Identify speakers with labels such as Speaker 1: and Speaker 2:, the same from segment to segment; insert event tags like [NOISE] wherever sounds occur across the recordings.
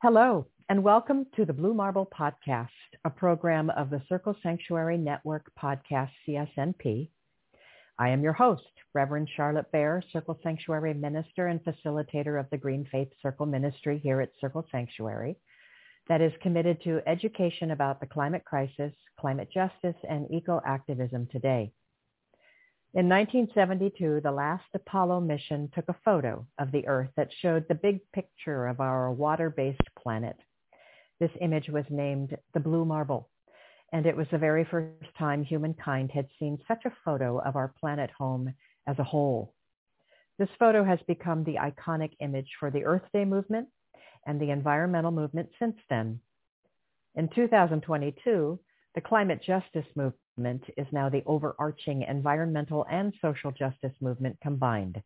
Speaker 1: Hello, and welcome to the Blue Marble Podcast, a program of the Circle Sanctuary Network podcast, CSNP. I am your host, Reverend Charlotte Bear, Circle Sanctuary Minister and Facilitator of the Green Faith Circle Ministry here at Circle Sanctuary that is committed to education about the climate crisis, climate justice, and eco-activism today. In 1972, the last Apollo mission took a photo of the Earth that showed the big picture of our water-based planet. This image was named the Blue Marble, and it was the very first time humankind had seen such a photo of our planet home as a whole. This photo has become the iconic image for the Earth Day movement and the environmental movement since then. In 2022, the climate justice movement is now the overarching environmental and social justice movement combined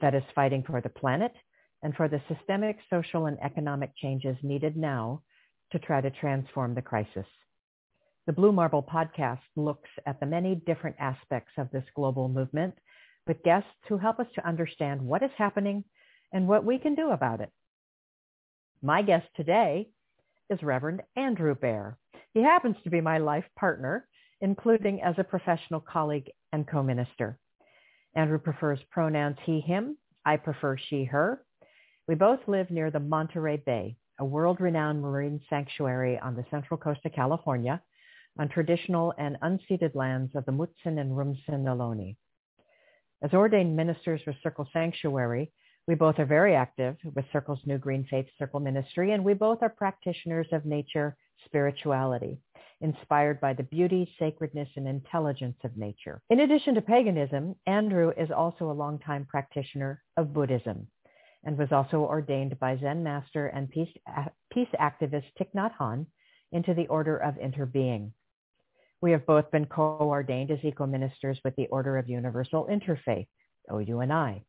Speaker 1: that is fighting for the planet and for the systemic social and economic changes needed now to try to transform the crisis. The Blue Marble podcast looks at the many different aspects of this global movement with guests who help us to understand what is happening and what we can do about it. My guest today is Reverend Andrew Bear. He happens to be my life partner including as a professional colleague and co-minister. Andrew prefers pronouns he, him. I prefer she, her. We both live near the Monterey Bay, a world-renowned marine sanctuary on the central coast of California on traditional and unceded lands of the Mutsun and Rumsen Ohlone. As ordained ministers with Circle Sanctuary, we both are very active with Circle's New Green Faith Circle Ministry, and we both are practitioners of nature spirituality inspired by the beauty, sacredness, and intelligence of nature. In addition to paganism, Andrew is also a longtime practitioner of Buddhism and was also ordained by Zen master and peace, peace activist Thich Nhat Hanh into the Order of Interbeing. We have both been co-ordained as eco-ministers with the Order of Universal Interfaith, OUNI.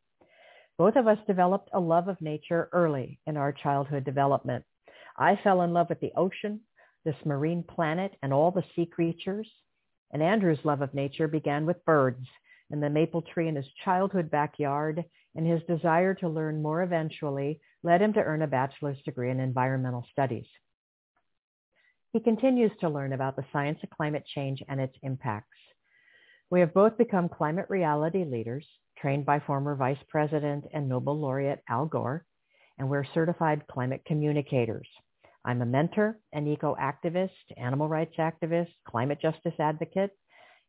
Speaker 1: Both of us developed a love of nature early in our childhood development. I fell in love with the ocean, this marine planet and all the sea creatures. And Andrew's love of nature began with birds and the maple tree in his childhood backyard, and his desire to learn more eventually led him to earn a bachelor's degree in environmental studies. He continues to learn about the science of climate change and its impacts. We have both become climate reality leaders, trained by former Vice President and Nobel laureate Al Gore, and we're certified climate communicators. I'm a mentor, an eco-activist, animal rights activist, climate justice advocate.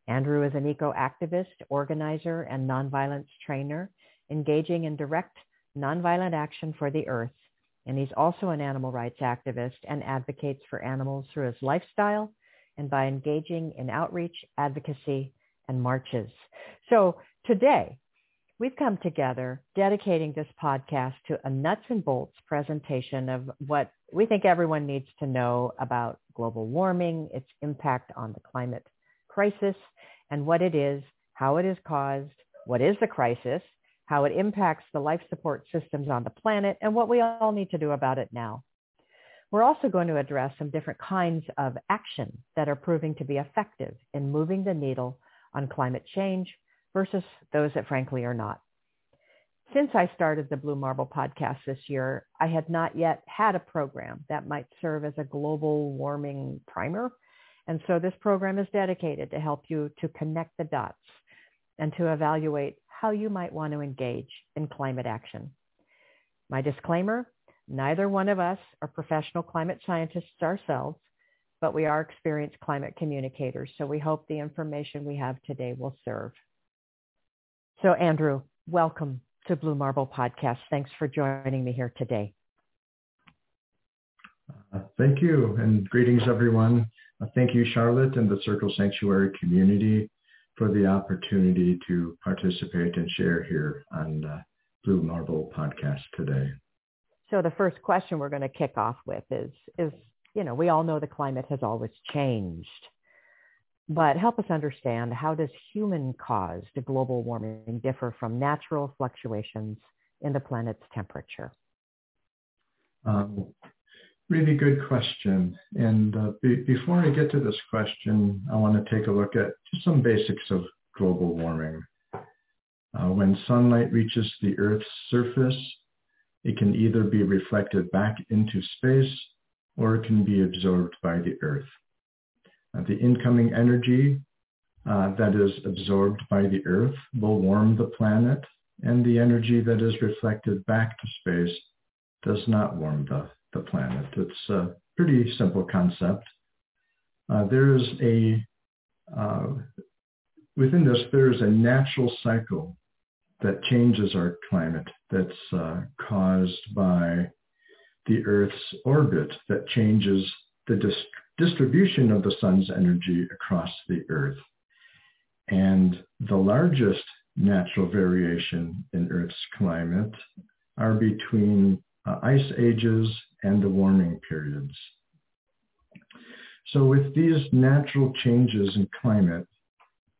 Speaker 1: Andrew is an eco-activist, organizer, and nonviolence trainer, engaging in direct nonviolent action for the earth. And he's also an animal rights activist and advocates for animals through his lifestyle and by engaging in outreach, advocacy, and marches. So today, we've come together dedicating this podcast to a nuts and bolts presentation of what we think everyone needs to know about global warming, its impact on the climate crisis, and what it is, how it is caused, what is the crisis, how it impacts the life support systems on the planet, and what we all need to do about it now. We're also going to address some different kinds of action that are proving to be effective in moving the needle on climate change, versus those that frankly are not. Since I started the Blue Marble podcast this year, I had not yet had a program that might serve as a global warming primer. And so this program is dedicated to help you to connect the dots and to evaluate how you might want to engage in climate action. My disclaimer, neither one of us are professional climate scientists ourselves, but we are experienced climate communicators. So we hope the information we have today will serve. So Andrew, welcome to Blue Marble Podcast. Thanks for joining me here today.
Speaker 2: Uh, thank you and greetings everyone. Uh, thank you Charlotte and the Circle Sanctuary community for the opportunity to participate and share here on uh, Blue Marble Podcast today.
Speaker 1: So the first question we're going to kick off with is, is, you know, we all know the climate has always changed, but help us understand how does human-caused global warming differ from natural fluctuations in the planet's temperature?
Speaker 2: Um, really good question. And uh, be- before I get to this question, I want to take a look at just some basics of global warming. Uh, when sunlight reaches the Earth's surface, it can either be reflected back into space or it can be absorbed by the Earth. Uh, the incoming energy uh, that is absorbed by the Earth will warm the planet, and the energy that is reflected back to space does not warm the, the planet. It's a pretty simple concept. Uh, there is a, uh, within this, there is a natural cycle that changes our climate that's uh, caused by the Earth's orbit that changes the dis- distribution of the sun's energy across the Earth. And the largest natural variation in Earth's climate are between uh, ice ages and the warming periods. So with these natural changes in climate,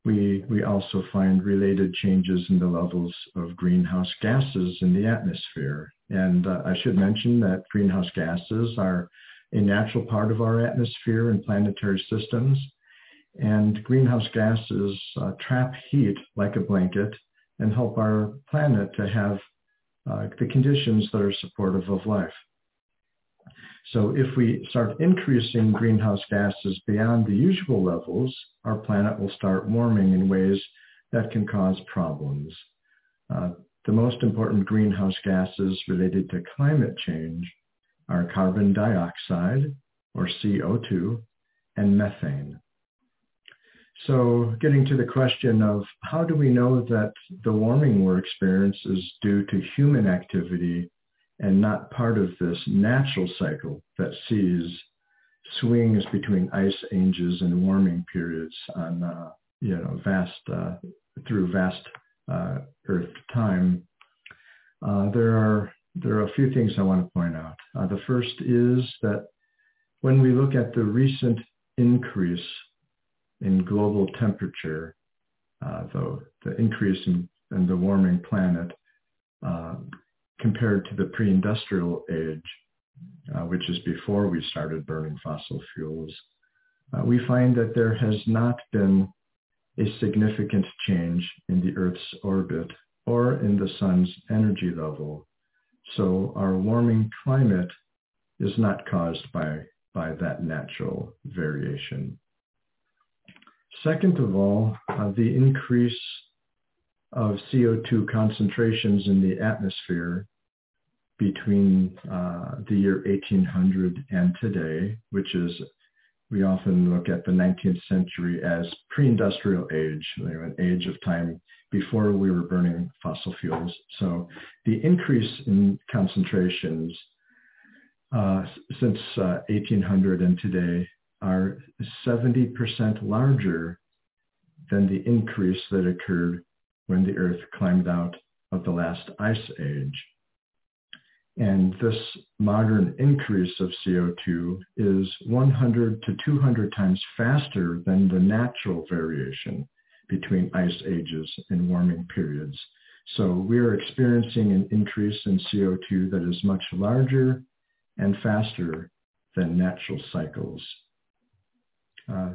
Speaker 2: we, we also find related changes in the levels of greenhouse gases in the atmosphere. And uh, I should mention that greenhouse gases are a natural part of our atmosphere and planetary systems. And greenhouse gases uh, trap heat like a blanket and help our planet to have uh, the conditions that are supportive of life. So if we start increasing greenhouse gases beyond the usual levels, our planet will start warming in ways that can cause problems. Uh, the most important greenhouse gases related to climate change are carbon dioxide, or CO2, and methane. So getting to the question of how do we know that the warming we're experiencing is due to human activity and not part of this natural cycle that sees swings between ice ages and warming periods on, uh, you know, vast, uh, through vast uh, Earth time. Uh, there are there are a few things I want to point out. Uh, the first is that when we look at the recent increase in global temperature, uh, the, the increase in, in the warming planet, uh, compared to the pre-industrial age, uh, which is before we started burning fossil fuels, uh, we find that there has not been a significant change in the Earth's orbit or in the sun's energy level. So our warming climate is not caused by, by that natural variation. Second of all, uh, the increase of CO2 concentrations in the atmosphere between uh, the year 1800 and today, which is we often look at the 19th century as pre-industrial age, an age of time before we were burning fossil fuels. So the increase in concentrations uh, since uh, 1800 and today are 70% larger than the increase that occurred when the Earth climbed out of the last ice age. And this modern increase of CO2 is 100 to 200 times faster than the natural variation between ice ages and warming periods. So we are experiencing an increase in CO2 that is much larger and faster than natural cycles. Uh,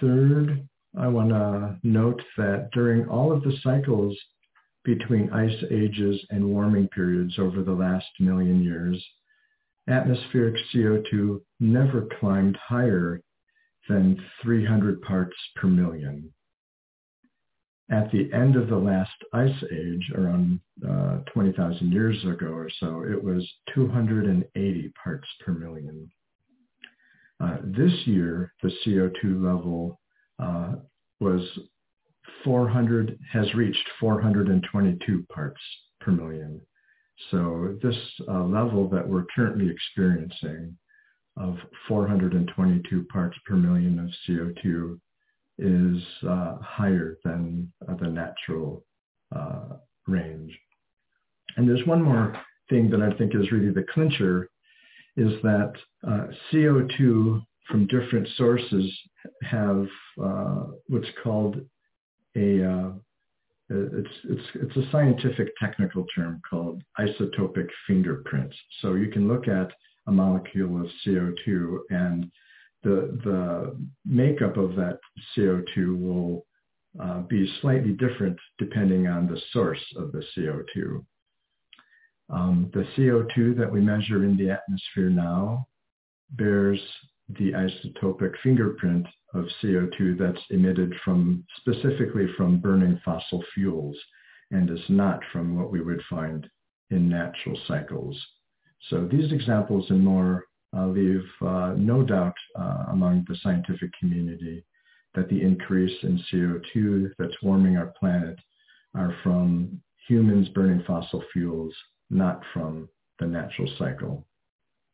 Speaker 2: third, I want to note that during all of the cycles between ice ages and warming periods over the last million years, atmospheric CO2 never climbed higher than 300 parts per million. At the end of the last ice age, around uh, 20,000 years ago or so, it was 280 parts per million. Uh, this year, the CO2 level uh, was 400, has reached 422 parts per million. So this uh, level that we're currently experiencing of 422 parts per million of CO2 is uh, higher than uh, the natural uh, range. And there's one more thing that I think is really the clincher is that uh, CO2 from different sources have uh, what's called a uh, it's it's it's a scientific technical term called isotopic fingerprints. So you can look at a molecule of CO2 and the the makeup of that CO2 will uh, be slightly different depending on the source of the CO2. Um, the CO2 that we measure in the atmosphere now bears the isotopic fingerprint of CO2 that's emitted from specifically from burning fossil fuels and is not from what we would find in natural cycles. So these examples and more uh, leave uh, no doubt uh, among the scientific community that the increase in CO2 that's warming our planet are from humans burning fossil fuels, not from the natural cycle.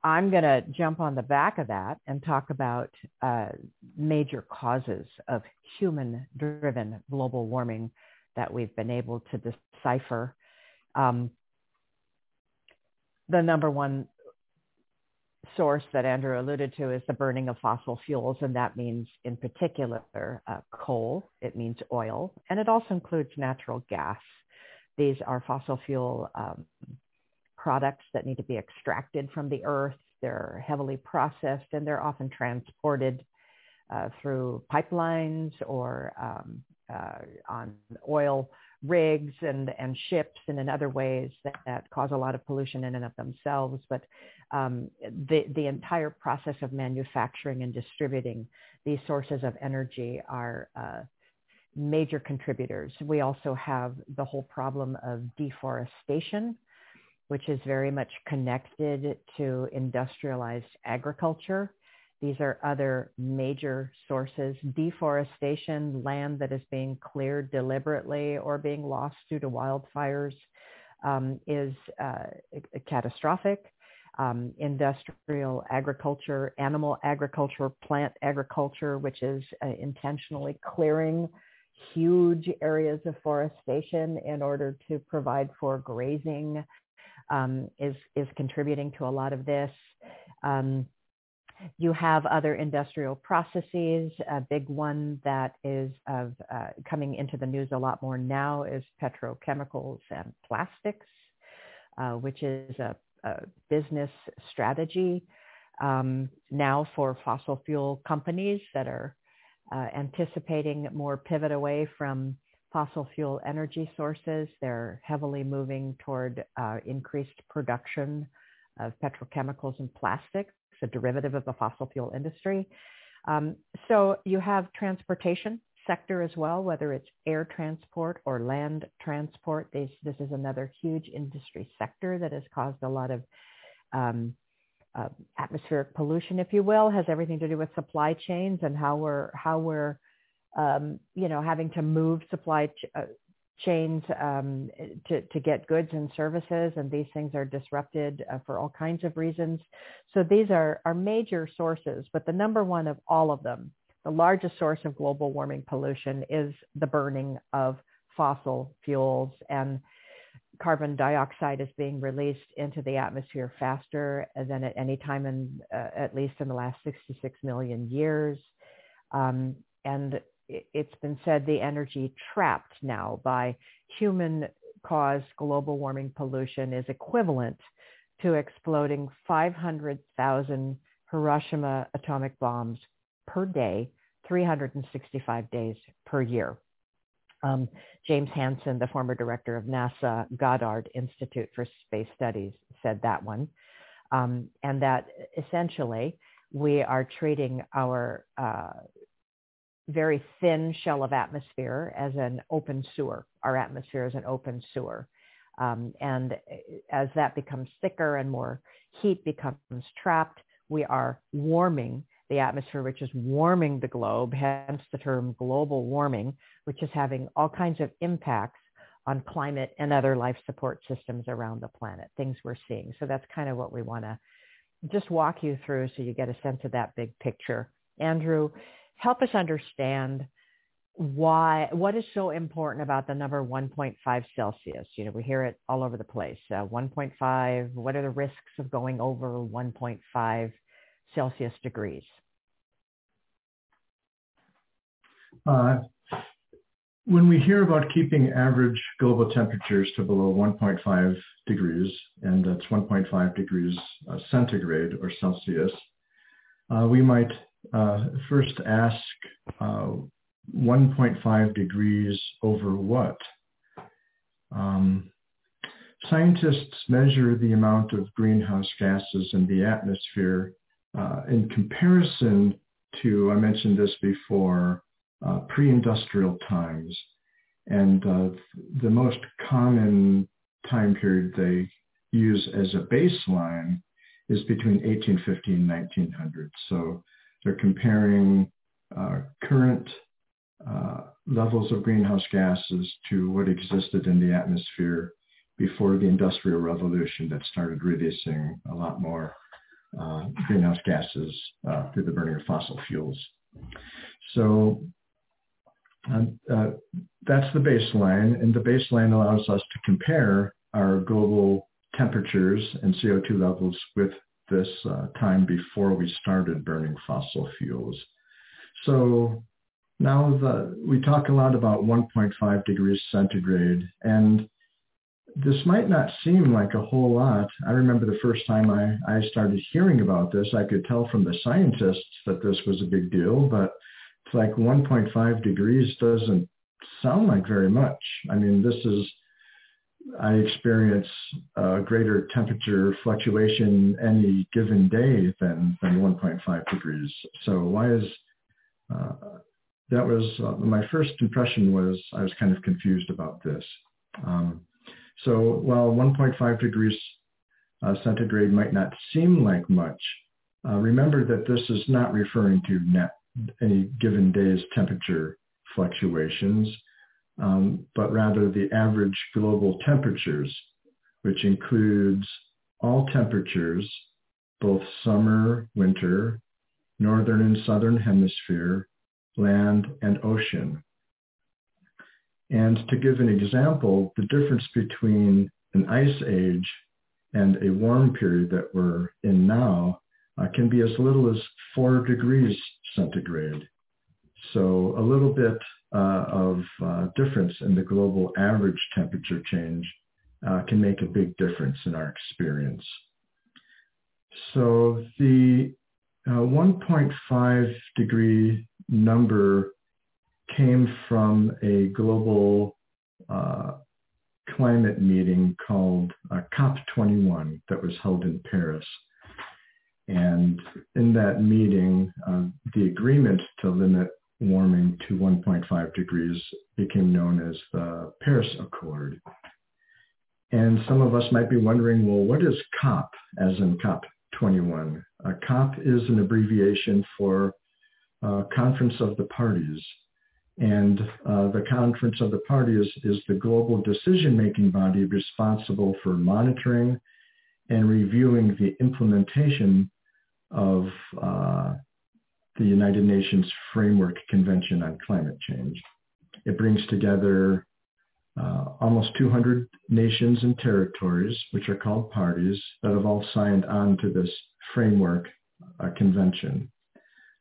Speaker 1: I'm going to jump on the back of that and talk about uh, major causes of human-driven global warming that we've been able to decipher. Um, the number one source that Andrew alluded to is the burning of fossil fuels, and that means in particular uh, coal, it means oil, and it also includes natural gas. These are fossil fuel um, products that need to be extracted from the earth. They're heavily processed and they're often transported uh, through pipelines or um, uh, on oil rigs and, and ships and in other ways that, that, cause a lot of pollution in and of themselves. But um, the, the entire process of manufacturing and distributing these sources of energy are uh, major contributors. We also have the whole problem of deforestation, which is very much connected to industrialized agriculture. These are other major sources. Deforestation, land that is being cleared deliberately or being lost due to wildfires, um, is uh, catastrophic. Um, industrial agriculture, animal agriculture, plant agriculture, which is uh, intentionally clearing huge areas of forestation in order to provide for grazing um, is is contributing to a lot of this. Um, you have other industrial processes. A big one that is of, uh, coming into the news a lot more now is petrochemicals and plastics, uh, which is a, a business strategy um, now for fossil fuel companies that are uh, anticipating more pivot away from fossil fuel energy sources. They're heavily moving toward uh, increased production of petrochemicals and plastics, a derivative of the fossil fuel industry. Um, so you have transportation sector as well, whether it's air transport or land transport. This, this is another huge industry sector that has caused a lot of um, uh, atmospheric pollution, if you will, has everything to do with supply chains and how we're how we're um, you know, having to move supply ch- uh, chains um, to, to get goods and services, and these things are disrupted uh, for all kinds of reasons. So these are, are major sources, but the number one of all of them, the largest source of global warming pollution is the burning of fossil fuels and carbon dioxide is being released into the atmosphere faster than at any time in uh, at least in the last 66 million years. Um, and it's been said the energy trapped now by human caused global warming pollution is equivalent to exploding 500,000 Hiroshima atomic bombs per day, 365 days per year. Um, James Hansen, the former director of NASA Goddard Institute for Space Studies, said that one. Um, and that essentially we are treating our uh, very thin shell of atmosphere as an open sewer. Our atmosphere is an open sewer. Um, and as that becomes thicker and more heat becomes trapped, we are warming the atmosphere, which is warming the globe, hence the term global warming, which is having all kinds of impacts on climate and other life support systems around the planet, things we're seeing. So that's kind of what we want to just walk you through so you get a sense of that big picture. Andrew, help us understand why what is so important about the number 1.5 celsius? You know we hear it all over the place. Uh, 1.5 what are the risks of going over 1.5 celsius degrees?
Speaker 2: Uh, when we hear about keeping average global temperatures to below 1.5 degrees and that's 1.5 degrees uh, centigrade or celsius uh, we might uh, first ask uh, 1.5 degrees over what? Um, scientists measure the amount of greenhouse gases in the atmosphere uh, in comparison to, I mentioned this before, uh, pre-industrial times. And uh, the most common time period they use as a baseline is between 1850 and 1900. So they're comparing uh, current uh, levels of greenhouse gases to what existed in the atmosphere before the Industrial Revolution that started releasing a lot more uh, greenhouse gases uh, through the burning of fossil fuels. So uh, that's the baseline, and the baseline allows us to compare our global temperatures and CO2 levels with this uh, time before we started burning fossil fuels. So now the, we talk a lot about 1.5 degrees centigrade, and this might not seem like a whole lot. I remember the first time I, I started hearing about this, I could tell from the scientists that this was a big deal, but it's like 1.5 degrees doesn't sound like very much. I mean, this is, I experience a greater temperature fluctuation any given day than, than 1.5 degrees. So why is, uh, that was uh, my first impression was I was kind of confused about this. Um, so while 1.5 degrees uh, centigrade might not seem like much, uh, remember that this is not referring to net, any given day's temperature fluctuations, um, but rather the average global temperatures, which includes all temperatures, both summer, winter, northern and southern hemisphere, land, and ocean. And to give an example, the difference between an ice age and a warm period that we're in now uh, can be as little as four degrees centigrade. So a little bit uh, of uh, difference in the global average temperature change uh, can make a big difference in our experience. So the uh, 1.5 degree number came from a global uh, climate meeting called uh, COP21 that was held in Paris. And in that meeting, the agreement to limit warming to 1.5 degrees became known as the Paris Accord. And some of us might be wondering, well, what is COP, as in COP21? Uh, COP is an abbreviation for uh, Conference of the Parties. And uh, the Conference of the Parties is the global decision-making body responsible for monitoring and reviewing the implementation of uh, the United Nations Framework Convention on Climate Change. It brings together uh, almost 200 nations and territories, which are called parties, that have all signed on to this framework uh, convention.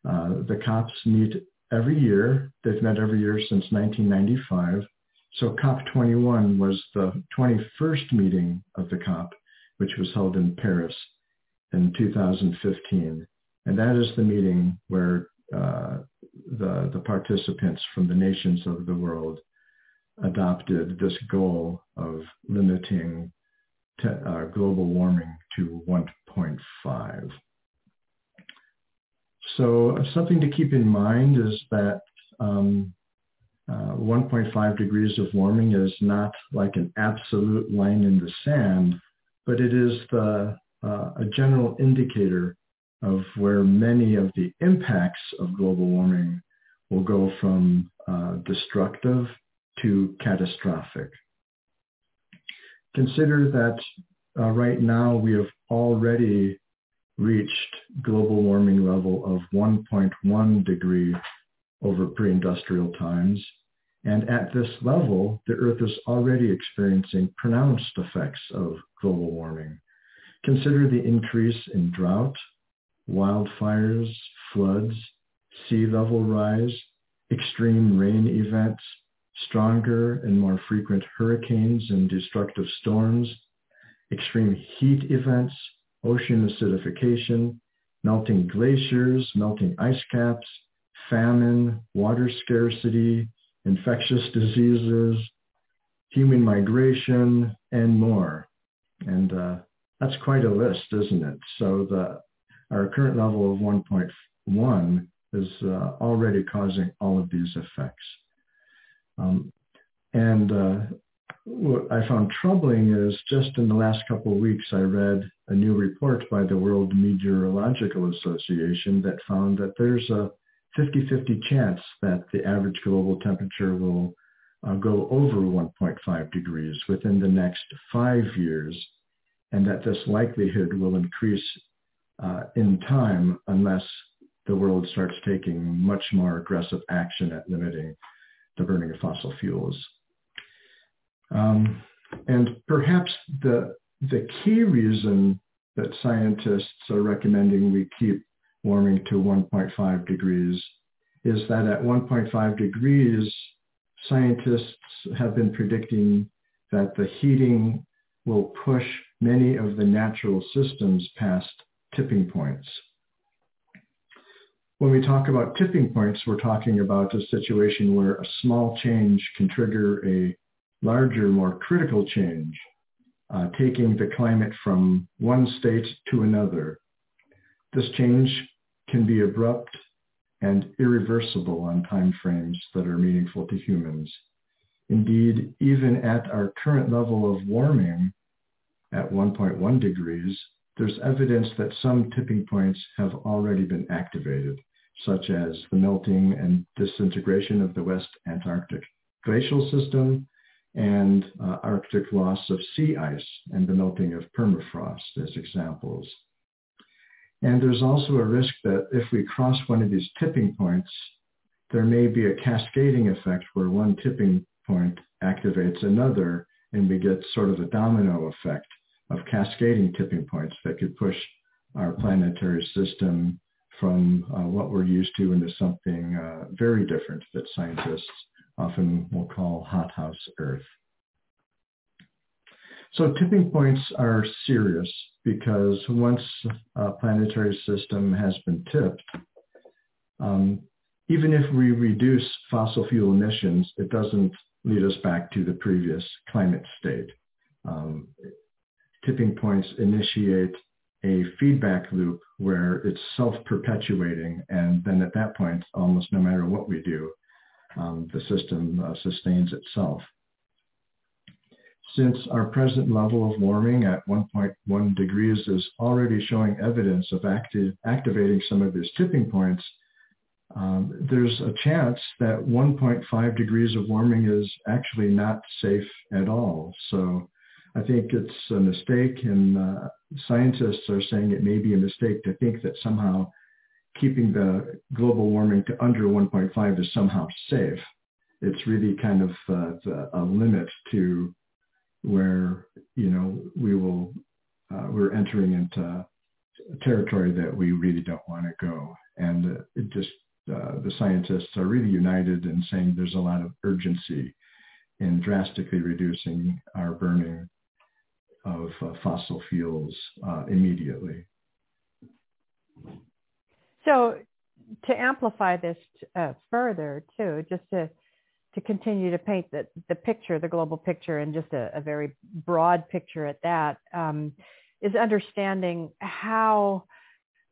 Speaker 2: Uh, the COPs meet every year. They've met every year since 1995. So COP21 was the 21st meeting of the COP, which was held in Paris in 2015. And that is the meeting where uh, the, the participants from the nations of the world adopted this goal of limiting te- uh, global warming to 1.5. So something to keep in mind is that um, uh, 1.5 degrees of warming is not like an absolute line in the sand, but it is the, uh, a general indicator of where many of the impacts of global warming will go from uh, destructive to catastrophic. Consider that uh, right now we have already reached global warming level of 1.1 degree over pre-industrial times. And at this level, the Earth is already experiencing pronounced effects of global warming. Consider the increase in drought, wildfires, floods, sea level rise, extreme rain events, stronger and more frequent hurricanes and destructive storms, extreme heat events, ocean acidification, melting glaciers, melting ice caps, famine, water scarcity, infectious diseases, human migration, and more. And uh, that's quite a list, isn't it? So the, our current level of 1.1 is uh, already causing all of these effects. Um, and uh, what I found troubling is just in the last couple of weeks, I read a new report by the World Meteorological Association that found that there's a 50-50 chance that the average global temperature will uh, go over 1.5 degrees within the next five years, and that this likelihood will increase uh, in time unless the world starts taking much more aggressive action at limiting the burning of fossil fuels. Um, and perhaps the, the key reason that scientists are recommending we keep warming to 1.5 degrees is that at 1.5 degrees, scientists have been predicting that the heating will push many of the natural systems past tipping points. When we talk about tipping points, we're talking about a situation where a small change can trigger a larger, more critical change, uh, taking the climate from one state to another. This change can be abrupt and irreversible on timeframes that are meaningful to humans. Indeed, even at our current level of warming at 1.1 degrees, there's evidence that some tipping points have already been activated such as the melting and disintegration of the West Antarctic glacial system and uh, Arctic loss of sea ice and the melting of permafrost as examples. And there's also a risk that if we cross one of these tipping points, there may be a cascading effect where one tipping point activates another and we get sort of a domino effect of cascading tipping points that could push our planetary system from uh, what we're used to into something uh, very different that scientists often will call hothouse Earth. So tipping points are serious because once a planetary system has been tipped, um, even if we reduce fossil fuel emissions, it doesn't lead us back to the previous climate state. Um, tipping points initiate a feedback loop where it's self-perpetuating. And then at that point, almost no matter what we do, um, the system uh, sustains itself. Since our present level of warming at 1.1 degrees is already showing evidence of active, activating some of these tipping points, um, there's a chance that 1.5 degrees of warming is actually not safe at all. So I think it's a mistake, and uh, scientists are saying it may be a mistake to think that somehow keeping the global warming to under 1.5 is somehow safe. It's really kind of uh, the, a limit to where you know we will uh, we're entering into territory that we really don't want to go, and it just uh, the scientists are really united in saying there's a lot of urgency in drastically reducing our burning of uh, fossil fuels uh, immediately.
Speaker 1: So to amplify this uh, further too, just to to continue to paint the, the picture, the global picture, and just a, a very broad picture at that, um, is understanding how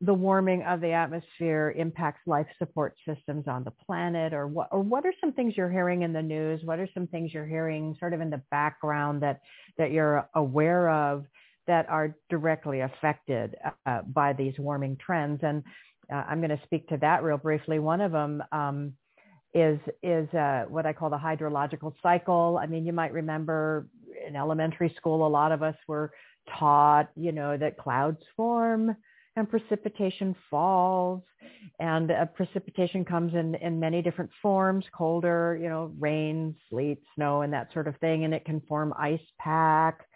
Speaker 1: the warming of the atmosphere impacts life support systems on the planet or what or what are some things you're hearing in the news? What are some things you're hearing sort of in the background that that you're aware of that are directly affected uh, by these warming trends? And uh, I'm going to speak to that real briefly. One of them um, is is uh, what I call the hydrological cycle. I mean you might remember in elementary school a lot of us were taught you know that clouds form and precipitation falls and uh, precipitation comes in, in many different forms, colder, you know, rain, sleet, snow, and that sort of thing. And it can form ice pack.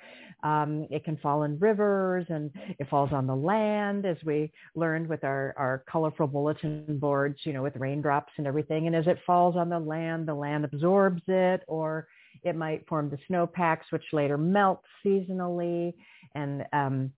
Speaker 1: Um, it can fall in rivers and it falls on the land as we learned with our, our colorful bulletin boards, you know, with raindrops and everything. And as it falls on the land, the land absorbs it or it might form the snowpacks, which later melt seasonally and um,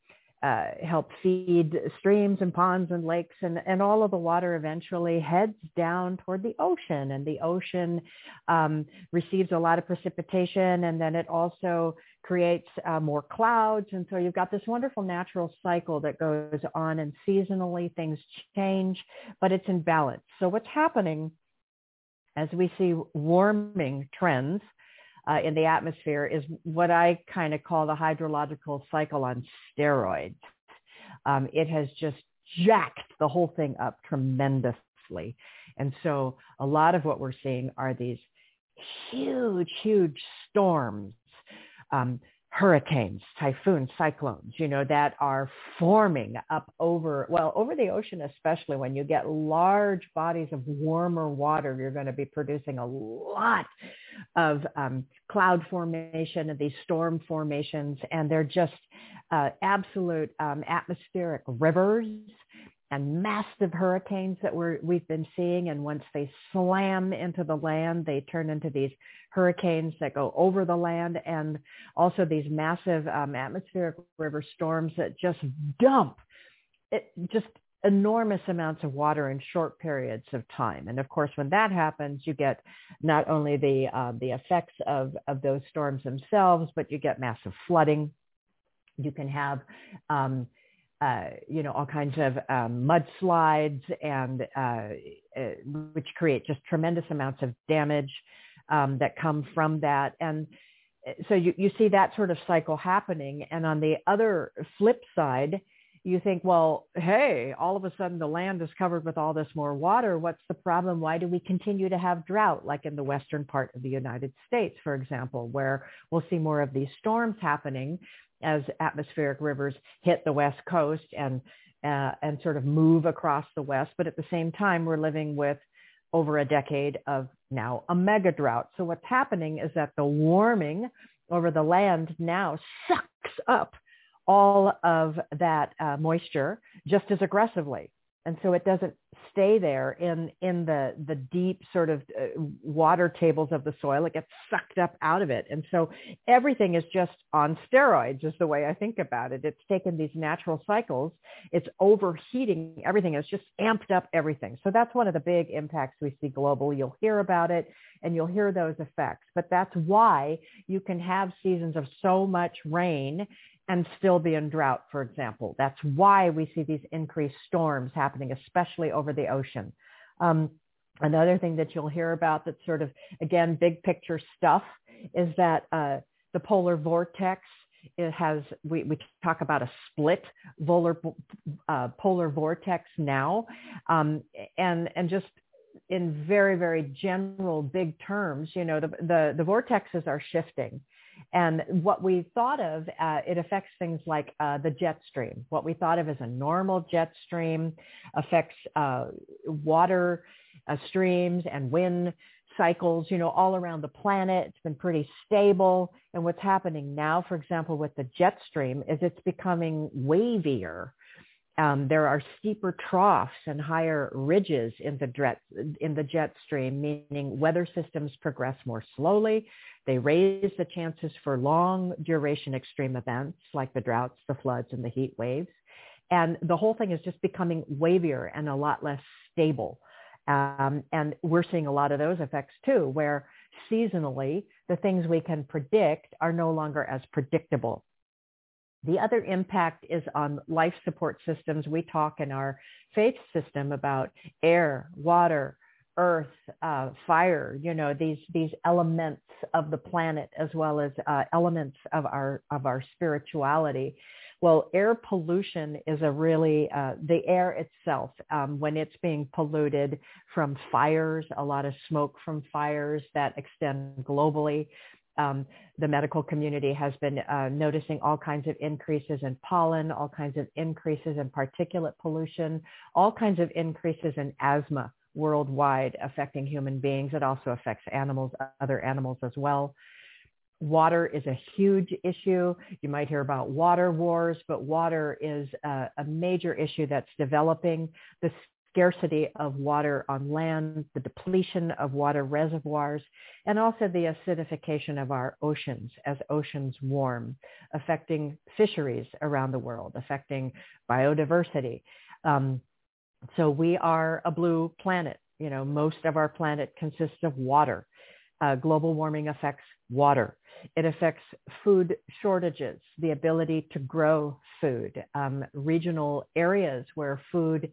Speaker 1: uh, help feed streams and ponds and lakes and, and all of the water eventually heads down toward the ocean. And the ocean um, receives a lot of precipitation and then it also creates uh, more clouds. And so you've got this wonderful natural cycle that goes on and seasonally things change but it's in balance. So what's happening as we see warming trends uh, in the atmosphere is what I kind of call the hydrological cycle on steroids. Um, it has just jacked the whole thing up tremendously. And so a lot of what we're seeing are these huge, huge storms. Um, hurricanes, typhoons, cyclones, you know, that are forming up over, well, over the ocean, especially when you get large bodies of warmer water, you're going to be producing a lot of um, cloud formation and these storm formations, and they're just uh, absolute um, atmospheric rivers and massive hurricanes that we're, we've been seeing. And once they slam into the land, they turn into these hurricanes that go over the land and also these massive um, atmospheric river storms that just dump it, just enormous amounts of water in short periods of time. And of course, when that happens, you get not only the uh, the effects of of those storms themselves, but you get massive flooding. You can have um, uh, you know, all kinds of um, mudslides and uh, uh, which create just tremendous amounts of damage um, that come from that. And uh, so you, you see that sort of cycle happening. And on the other flip side, you think, well, hey, all of a sudden the land is covered with all this more water. What's the problem? Why do we continue to have drought, like in the western part of the United States, for example, where we'll see more of these storms happening as atmospheric rivers hit the west coast and uh, and sort of move across the west. But at the same time, we're living with over a decade of now a mega drought. So what's happening is that the warming over the land now sucks up all of that uh, moisture just as aggressively. And so it doesn't stay there in in the the deep sort of uh, water tables of the soil. It gets sucked up out of it. And so everything is just on steroids is the way i think about it. It's taken these natural cycles. It's overheating everything. It's just amped up everything. So that's one of the big impacts we see globally. You'll hear about it and you'll hear those effects. But that's why you can have seasons of so much rain and still be in drought, for example. That's why we see these increased storms happening, especially over the ocean. Um, another thing that you'll hear about that's sort of, again, big picture stuff is that uh, the polar vortex it has we, we talk about a split polar uh, polar vortex now um, and and just in very very general big terms you know the the, the vortexes are shifting and what we thought of, uh, it affects things like uh, the jet stream. What we thought of as a normal jet stream affects uh, water uh, streams and wind cycles, you know, all around the planet. It's been pretty stable. And what's happening now, for example, with the jet stream is it's becoming wavier. Um, there are steeper troughs and higher ridges in the, jet, in the jet stream, meaning weather systems progress more slowly. They raise the chances for long duration extreme events like the droughts, the floods, and the heat waves. And the whole thing is just becoming wavier and a lot less stable. Um, and we're seeing a lot of those effects too, where seasonally the things we can predict are no longer as predictable. The other impact is on life support systems. We talk in our faith system about air, water, earth, uh, fire, you know, these, these elements of the planet as well as uh, elements of our, of our spirituality. Well, air pollution is a really, uh, the air itself, um, when it's being polluted from fires, a lot of smoke from fires that extend globally, Um, the medical community has been uh, noticing all kinds of increases in pollen, all kinds of increases in particulate pollution, all kinds of increases in asthma worldwide affecting human beings. It also affects animals, other animals as well. Water is a huge issue. You might hear about water wars, but water is a, a major issue that's developing. The scarcity of water on land, the depletion of water reservoirs, and also the acidification of our oceans as oceans warm, affecting fisheries around the world, affecting biodiversity. Um, so we are a blue planet. You know, most of our planet consists of water. Uh, global warming affects water. It affects food shortages, the ability to grow food, um, regional areas where food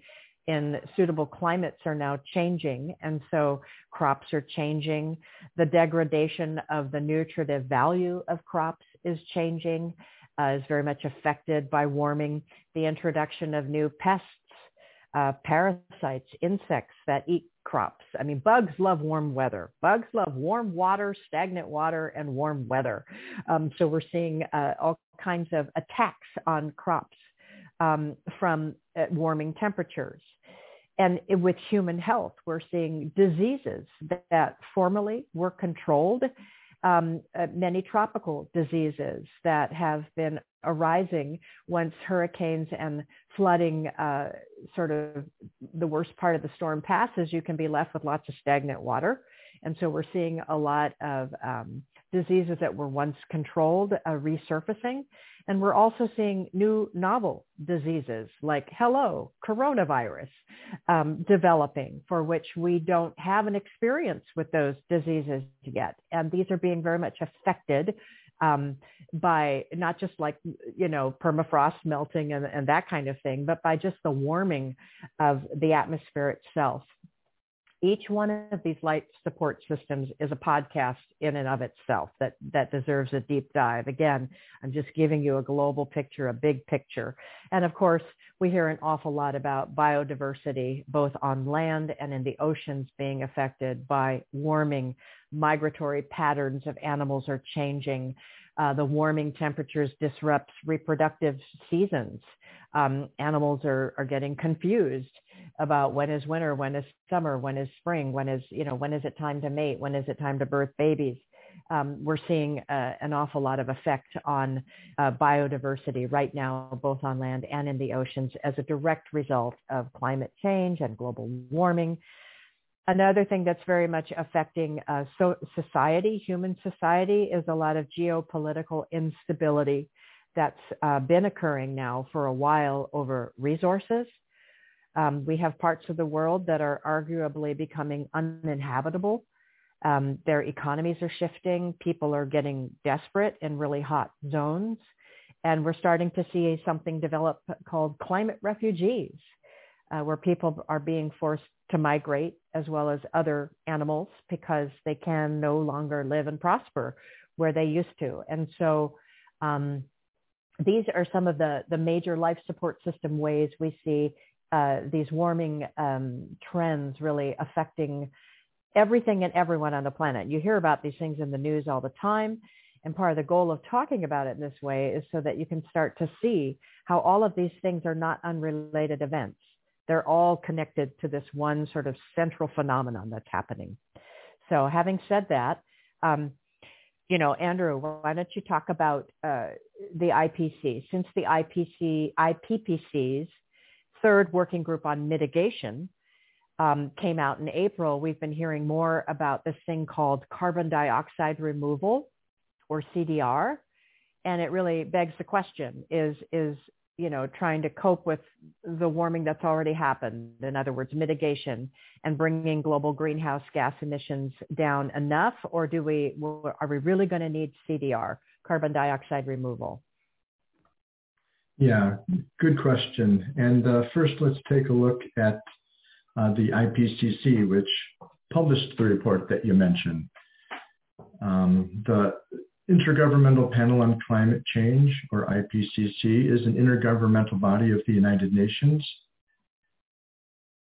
Speaker 1: in suitable climates are now changing. And so crops are changing. The degradation of the nutritive value of crops is changing, uh, is very much affected by warming. The introduction of new pests, uh, parasites, insects that eat crops. I mean, bugs love warm weather. Bugs love warm water, stagnant water, and warm weather. Um, so we're seeing uh, all kinds of attacks on crops um, from uh, warming temperatures. And with human health, we're seeing diseases that, formerly were controlled, um, uh, many tropical diseases that have been arising once hurricanes and flooding uh, sort of the worst part of the storm passes, you can be left with lots of stagnant water. And so we're seeing a lot of um, diseases that were once controlled uh, resurfacing. And we're also seeing new novel diseases like, hello, coronavirus um, developing for which we don't have an experience with those diseases yet. And these are being very much affected um, by not just like, you know, permafrost melting and, and that kind of thing, but by just the warming of the atmosphere itself. Each one of these light support systems is a podcast in and of itself that, that deserves a deep dive. Again, I'm just giving you a global picture, a big picture. And of course, we hear an awful lot about biodiversity, both on land and in the oceans being affected by warming. Migratory patterns of animals are changing. Uh, the warming temperatures disrupts reproductive seasons. Um, animals are, are getting confused about when is winter, when is summer, when is spring, when is, you know, when is it time to mate, when is it time to birth babies. Um, we're seeing uh, an awful lot of effect on uh, biodiversity right now, both on land and in the oceans as a direct result of climate change and global warming. Another thing that's very much affecting uh, so society, human society, is a lot of geopolitical instability that's uh, been occurring now for a while over resources, um, we have parts of the world that are arguably becoming uninhabitable. Um, their economies are shifting. People are getting desperate in really hot zones. And we're starting to see something develop called climate refugees, uh, where people are being forced to migrate as well as other animals because they can no longer live and prosper where they used to. And so um, these are some of the, the major life support system ways we see uh, these warming um, trends really affecting everything and everyone on the planet. You hear about these things in the news all the time. And part of the goal of talking about it in this way is so that you can start to see how all of these things are not unrelated events. They're all connected to this one sort of central phenomenon that's happening. So having said that, um, you know, Andrew, why don't you talk about uh, the IPC? Since the IPC, IPPCs third working group on mitigation um, came out in April, we've been hearing more about this thing called carbon dioxide removal or CDR. And it really begs the question is, is, you know, trying to cope with the warming that's already happened. In other words, mitigation and bringing global greenhouse gas emissions down enough, or do we, are we really going to need CDR, carbon dioxide removal?
Speaker 2: Yeah, good question. And uh, first, let's take a look at uh, the IPCC, which published the report that you mentioned. Um, the Intergovernmental Panel on Climate Change, or IPCC, is an intergovernmental body of the United Nations.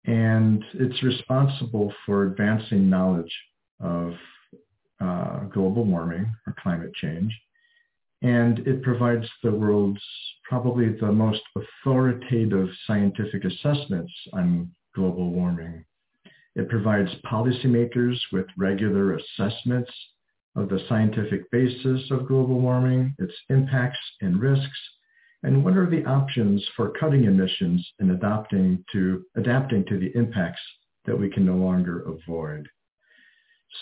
Speaker 2: And it's responsible for advancing knowledge of uh, global warming or climate change. And it provides the world's probably the most authoritative scientific assessments on global warming. It provides policymakers with regular assessments of the scientific basis of global warming, its impacts and risks, and what are the options for cutting emissions and adapting to, adapting to the impacts that we can no longer avoid.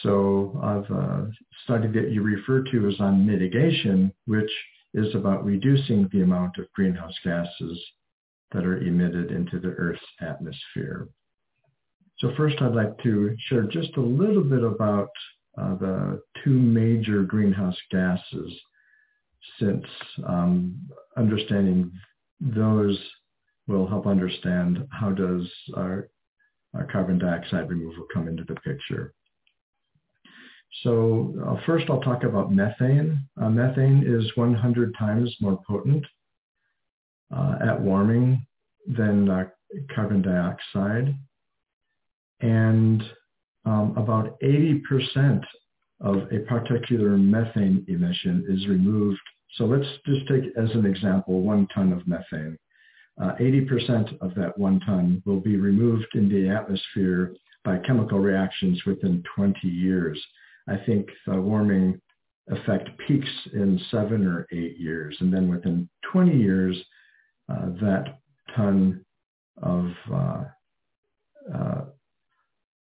Speaker 2: So I've uh, study that you refer to is on mitigation, which is about reducing the amount of greenhouse gases that are emitted into the Earth's atmosphere. So first I'd like to share just a little bit about uh, the two major greenhouse gases since um, understanding those will help understand how does our, our carbon dioxide removal come into the picture. So uh, first I'll talk about methane. Uh, methane is 100 times more potent uh, at warming than uh, carbon dioxide. And um, about 80% of a particular methane emission is removed. So let's just take as an example one ton of methane. 80% uh, of that one ton will be removed in the atmosphere by chemical reactions within 20 years. I think the warming effect peaks in seven or eight years. And then within 20 years, uh, that ton of uh, uh,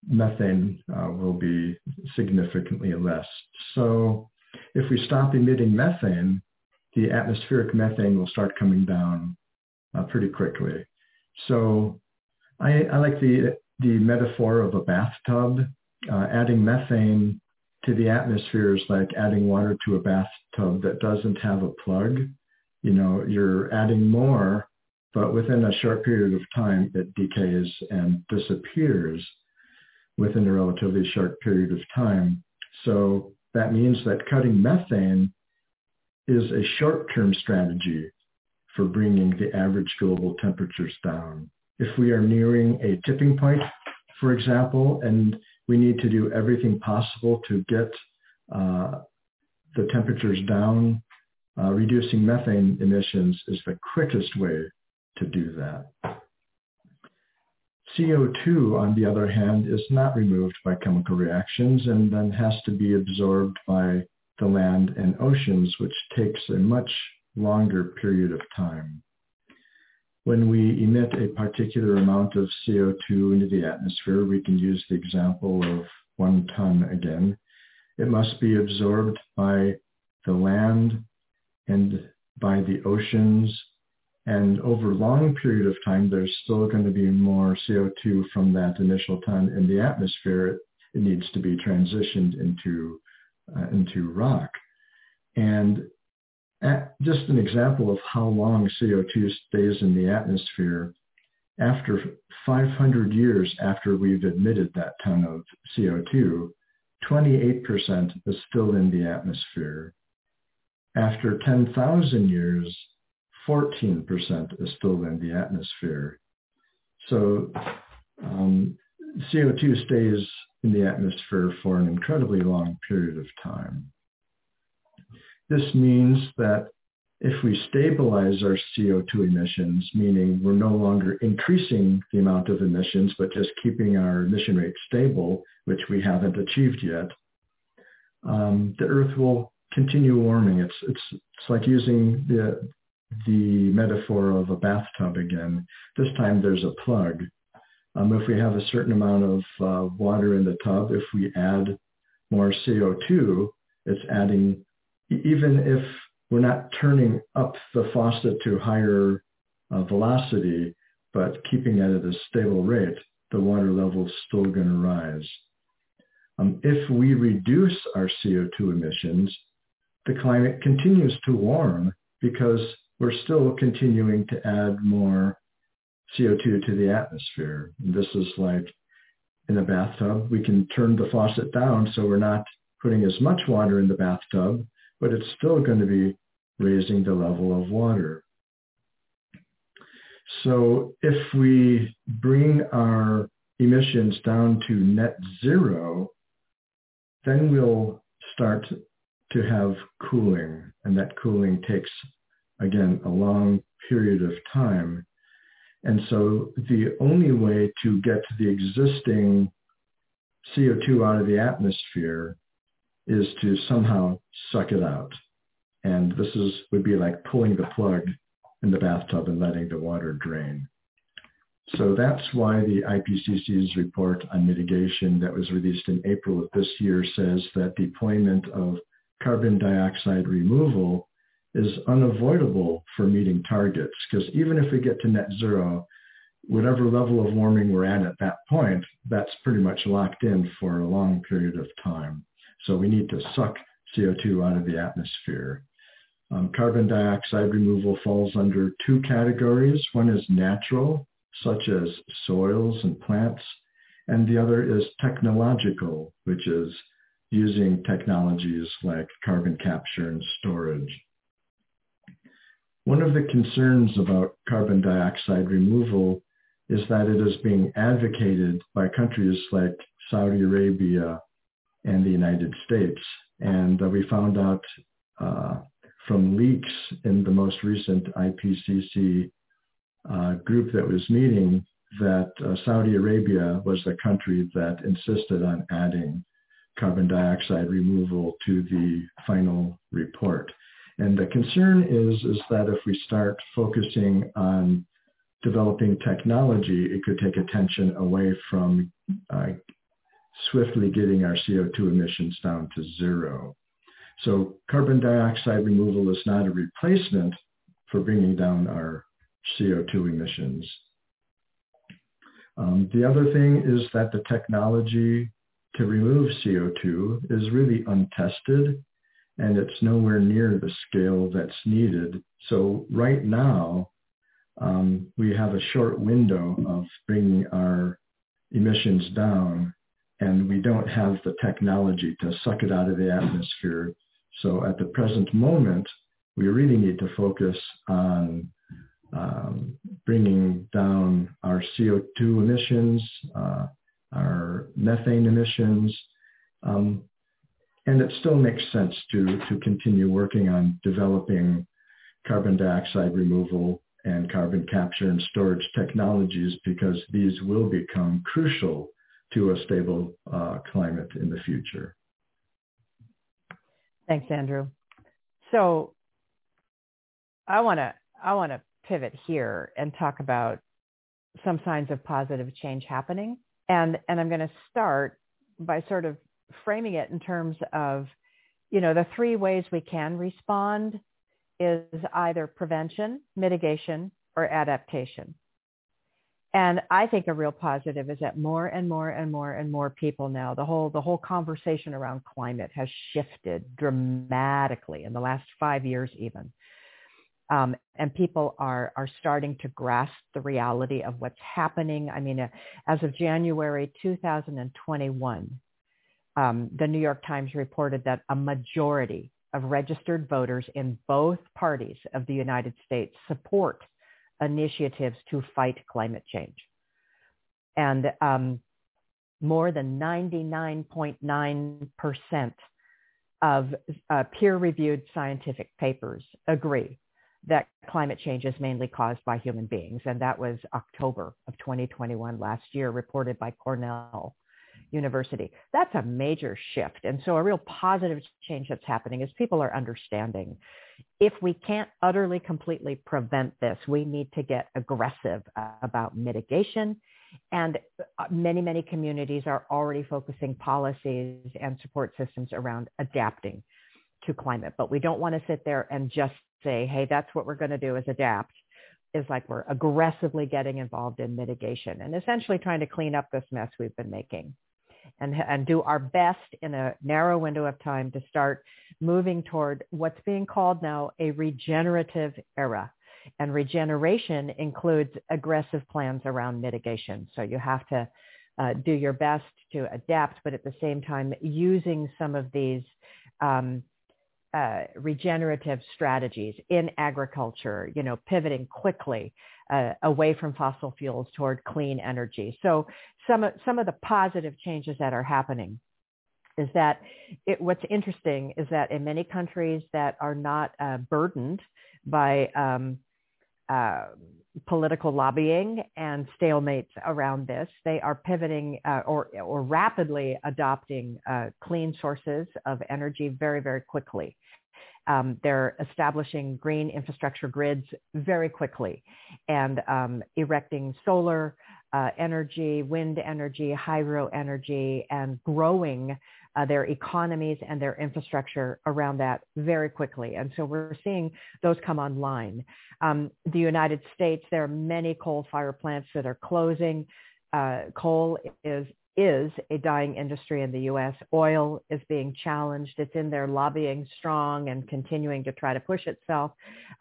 Speaker 2: methane uh, will be significantly less. So if we stop emitting methane, the atmospheric methane will start coming down uh, pretty quickly. So I, I, like the, the metaphor of a bathtub. Uh, adding methane to the atmosphere is like adding water to a bathtub that doesn't have a plug. You know, you're adding more, but within a short period of time, it decays and disappears within a relatively short period of time. So that means that cutting methane is a short-term strategy for bringing the average global temperatures down. If we are nearing a tipping point, for example, and we need to do everything possible to get uh, the temperatures down. Uh, reducing methane emissions is the quickest way to do that. CO2, on the other hand, is not removed by chemical reactions and then has to be absorbed by the land and oceans, which takes a much longer period of time when we emit a particular amount of CO2 into the atmosphere, we can use the example of one ton again. It must be absorbed by the land and by the oceans. And over a long period of time, there's still going to be more CO2 from that initial ton in the atmosphere. It needs to be transitioned into, uh, into rock. And just an example of how long CO2 stays in the atmosphere, after 500 years after we've emitted that ton of CO2, 28% is still in the atmosphere. After 10,000 years, 14% is still in the atmosphere. So um, CO2 stays in the atmosphere for an incredibly long period of time. This means that if we stabilize our CO2 emissions, meaning we're no longer increasing the amount of emissions, but just keeping our emission rate stable, which we haven't achieved yet, um, the Earth will continue warming. It's, it's, it's like using the, the metaphor of a bathtub again. This time there's a plug. Um, if we have a certain amount of uh, water in the tub, if we add more CO2, it's adding even if we're not turning up the faucet to higher uh, velocity, but keeping it at a stable rate, the water level is still going to rise. Um, if we reduce our CO2 emissions, the climate continues to warm because we're still continuing to add more CO2 to the atmosphere. This is like in a bathtub, we can turn the faucet down so we're not putting as much water in the bathtub, but it's still going to be raising the level of water. So if we bring our emissions down to net zero, then we'll start to have cooling, and that cooling takes, again, a long period of time. And so the only way to get the existing CO2 out of the atmosphere is to somehow suck it out. And this is would be like pulling the plug in the bathtub and letting the water drain. So that's why the IPCC's report on mitigation that was released in April of this year says that deployment of carbon dioxide removal is unavoidable for meeting targets because even if we get to net zero, whatever level of warming we're at at that point, that's pretty much locked in for a long period of time. So we need to suck CO2 out of the atmosphere. Um, carbon dioxide removal falls under two categories. One is natural, such as soils and plants, and the other is technological, which is using technologies like carbon capture and storage. One of the concerns about carbon dioxide removal is that it is being advocated by countries like Saudi Arabia and the United States. And uh, we found out uh, from leaks in the most recent IPCC uh, group that was meeting that uh, Saudi Arabia was the country that insisted on adding carbon dioxide removal to the final report. And the concern is, is that if we start focusing on developing technology, it could take attention away from uh, swiftly getting our CO2 emissions down to zero. So carbon dioxide removal is not a replacement for bringing down our CO2 emissions. Um, the other thing is that the technology to remove CO2 is really untested and it's nowhere near the scale that's needed. So right now, um, we have a short window of bringing our emissions down and we don't have the technology to suck it out of the atmosphere. So at the present moment, we really need to focus on um, bringing down our CO2 emissions, uh, our methane emissions, um, and it still makes sense to, to continue working on developing carbon dioxide removal and carbon capture and storage technologies because these will become crucial to a stable uh, climate in the future.
Speaker 1: Thanks, Andrew. So I want to I want to pivot here and talk about some signs of positive change happening. And and I'm going to start by sort of framing it in terms of you know the three ways we can respond is either prevention, mitigation, or adaptation. And I think a real positive is that more and more and more and more people now, the whole, the whole conversation around climate has shifted dramatically in the last five years even. Um, and people are, are starting to grasp the reality of what's happening. I mean, uh, as of January 2021, um, the New York Times reported that a majority of registered voters in both parties of the United States support initiatives to fight climate change. And um, more than 99.9% of uh, peer-reviewed scientific papers agree that climate change is mainly caused by human beings. And that was October of 2021 last year, reported by Cornell University. That's a major shift. And so a real positive change that's happening is people are understanding if we can't utterly completely prevent this, we need to get aggressive about mitigation. And uh, many, many communities are already focusing policies and support systems around adapting to climate. But we don't want to sit there and just say, hey, that's what we're going to do is adapt. Is like we're aggressively getting involved in mitigation and essentially trying to clean up this mess we've been making and, and do our best in a narrow window of time to start moving toward what's being called now a regenerative era. And regeneration includes aggressive plans around mitigation. So you have to uh, do your best to adapt, but at the same time using some of these um, uh, regenerative strategies in agriculture, you know, pivoting quickly uh, away from fossil fuels toward clean energy. So some of, some of the positive changes that are happening is that it, what's interesting is that in many countries that are not uh, burdened by um, uh, political lobbying and stalemates around this, they are pivoting uh, or, or rapidly adopting uh, clean sources of energy very, very quickly. Um, they're establishing green infrastructure grids very quickly and um, erecting solar uh, energy, wind energy, hydro energy, and growing uh, their economies and their infrastructure around that very quickly. And so we're seeing those come online. Um, the United States, there are many coal fire plants that are closing. Uh, coal is is a dying industry in the U.S. Oil is being challenged. It's in there lobbying strong and continuing to try to push itself.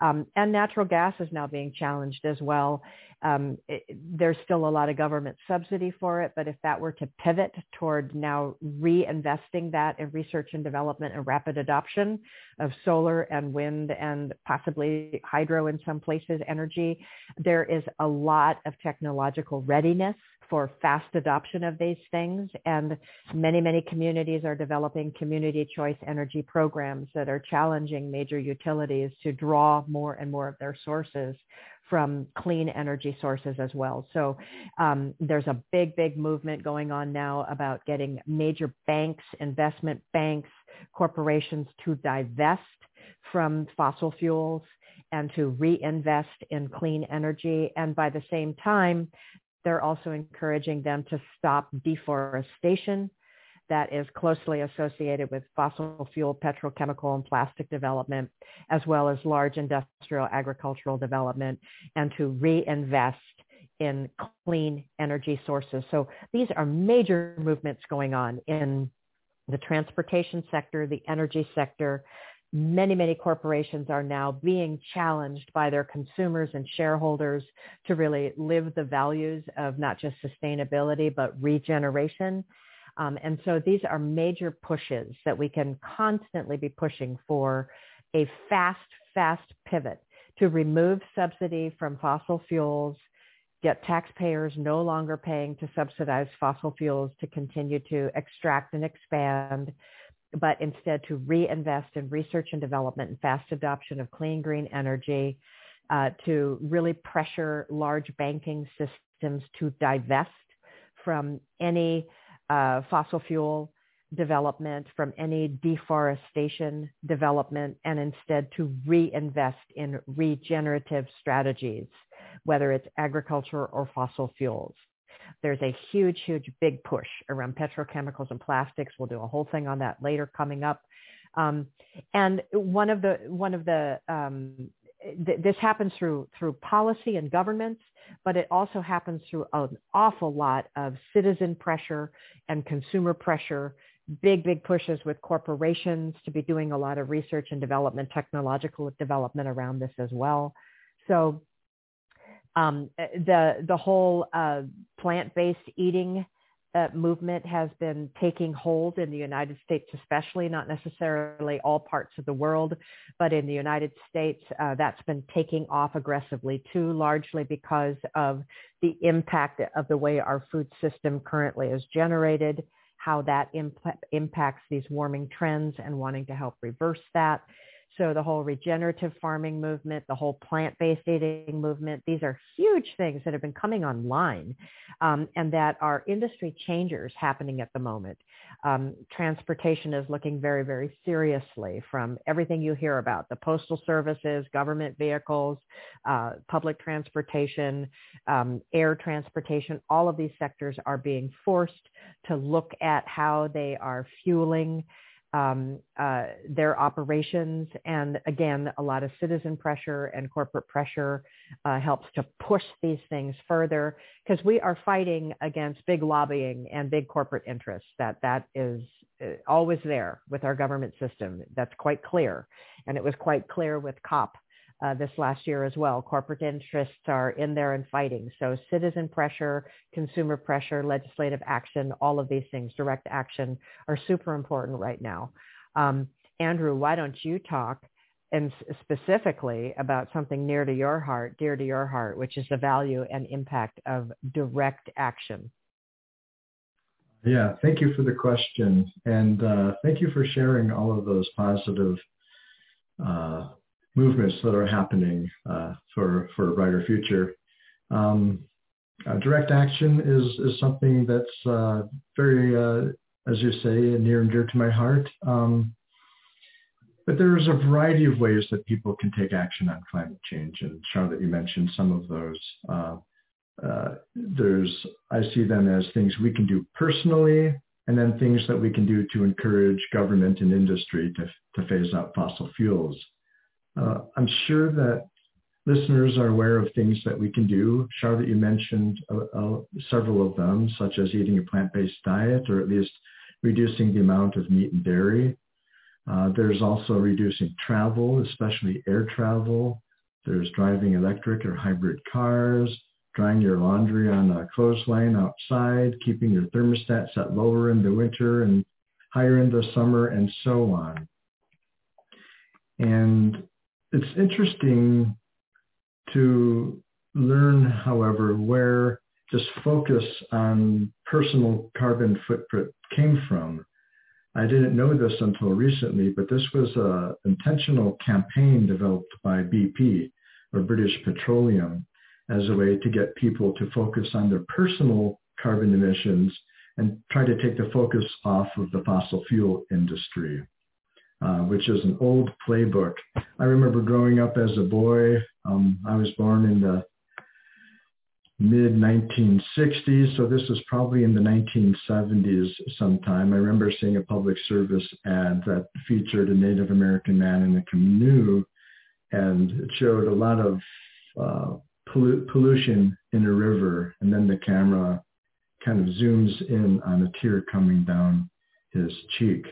Speaker 1: Um, and natural gas is now being challenged as well. Um, it, there's still a lot of government subsidy for it, but if that were to pivot toward now reinvesting that in research and development and rapid adoption of solar and wind and possibly hydro in some places, energy, there is a lot of technological readiness for fast adoption of these things. And many, many communities are developing community choice energy programs that are challenging major utilities to draw more and more of their sources from clean energy sources as well. So um, there's a big, big movement going on now about getting major banks, investment banks, corporations to divest from fossil fuels and to reinvest in clean energy. And by the same time, they're also encouraging them to stop deforestation that is closely associated with fossil fuel, petrochemical, and plastic development, as well as large industrial agricultural development, and to reinvest in clean energy sources. So these are major movements going on in the transportation sector, the energy sector, many, many corporations are now being challenged by their consumers and shareholders to really live the values of not just sustainability, but regeneration. Um, and so these are major pushes that we can constantly be pushing for a fast, fast pivot to remove subsidy from fossil fuels, get taxpayers no longer paying to subsidize fossil fuels to continue to extract and expand, but instead to reinvest in research and development and fast adoption of clean green energy, uh, to really pressure large banking systems to divest from any uh, fossil fuel development, from any deforestation development, and instead to reinvest in regenerative strategies, whether it's agriculture or fossil fuels. There's a huge, huge, big push around petrochemicals and plastics. We'll do a whole thing on that later coming up. Um, and one of the one of the um, th- this happens through through policy and governments, but it also happens through an awful lot of citizen pressure and consumer pressure. Big, big pushes with corporations to be doing a lot of research and development, technological development around this as well. So um, eh, the the whole uh, plant-based eating uh, movement has been taking hold in the United States, especially not necessarily all parts of the world, but in the United States, uh, that's been taking off aggressively too, largely because of the impact of the way our food system currently is generated, how that imp- impacts these warming trends, and wanting to help reverse that. So the whole regenerative farming movement, the whole plant-based eating movement, these are huge things that have been coming online um, and that are industry changers happening at the moment. Um, transportation is looking very, very seriously from everything you hear about, the postal services, government vehicles, uh, public transportation, um, air transportation, all of these sectors are being forced to look at how they are fueling um, uh, their operations. And again, a lot of citizen pressure and corporate pressure uh, helps to push these things further because we are fighting against big lobbying and big corporate interests. That that is uh, always there with our government system. That's quite clear, and it was quite clear with COP uh, this last year as well. Corporate interests are in there and fighting. So citizen pressure, consumer pressure, legislative action, all of these things, direct action are super important right now. Um, Andrew, why don't you talk and specifically about something near to your heart, dear to your heart, which is the value and impact of direct action?
Speaker 2: Yeah, thank you for the question. And uh, thank you for sharing all of those positive uh, movements that are happening uh, for, for a brighter future. Um, uh, direct action is, is something that's uh, very, uh, as you say, near and dear to my heart. Um, but there's a variety of ways that people can take action on climate change. And Charlotte, you mentioned some of those. Uh, uh, there's, I see them as things we can do personally, and then things that we can do to encourage government and industry to, to phase out fossil fuels. Uh, I'm sure that listeners are aware of things that we can do. Charlotte, you mentioned uh, uh, several of them, such as eating a plant-based diet or at least reducing the amount of meat and dairy. Uh, there's also reducing travel, especially air travel. There's driving electric or hybrid cars, drying your laundry on a clothesline outside, keeping your thermostat set lower in the winter and higher in the summer, and so on. And it's interesting to learn, however, where this focus on personal carbon footprint came from. I didn't know this until recently, but this was an intentional campaign developed by BP, or British Petroleum, as a way to get people to focus on their personal carbon emissions and try to take the focus off of the fossil fuel industry, uh, which is an old playbook. I remember growing up as a boy. Um, I was born in the mid 1960s, so this was probably in the 1970s sometime. I remember seeing a public service ad that featured a Native American man in a canoe, and it showed a lot of uh, pollution in a river, and then the camera kind of zooms in on a tear coming down his cheek.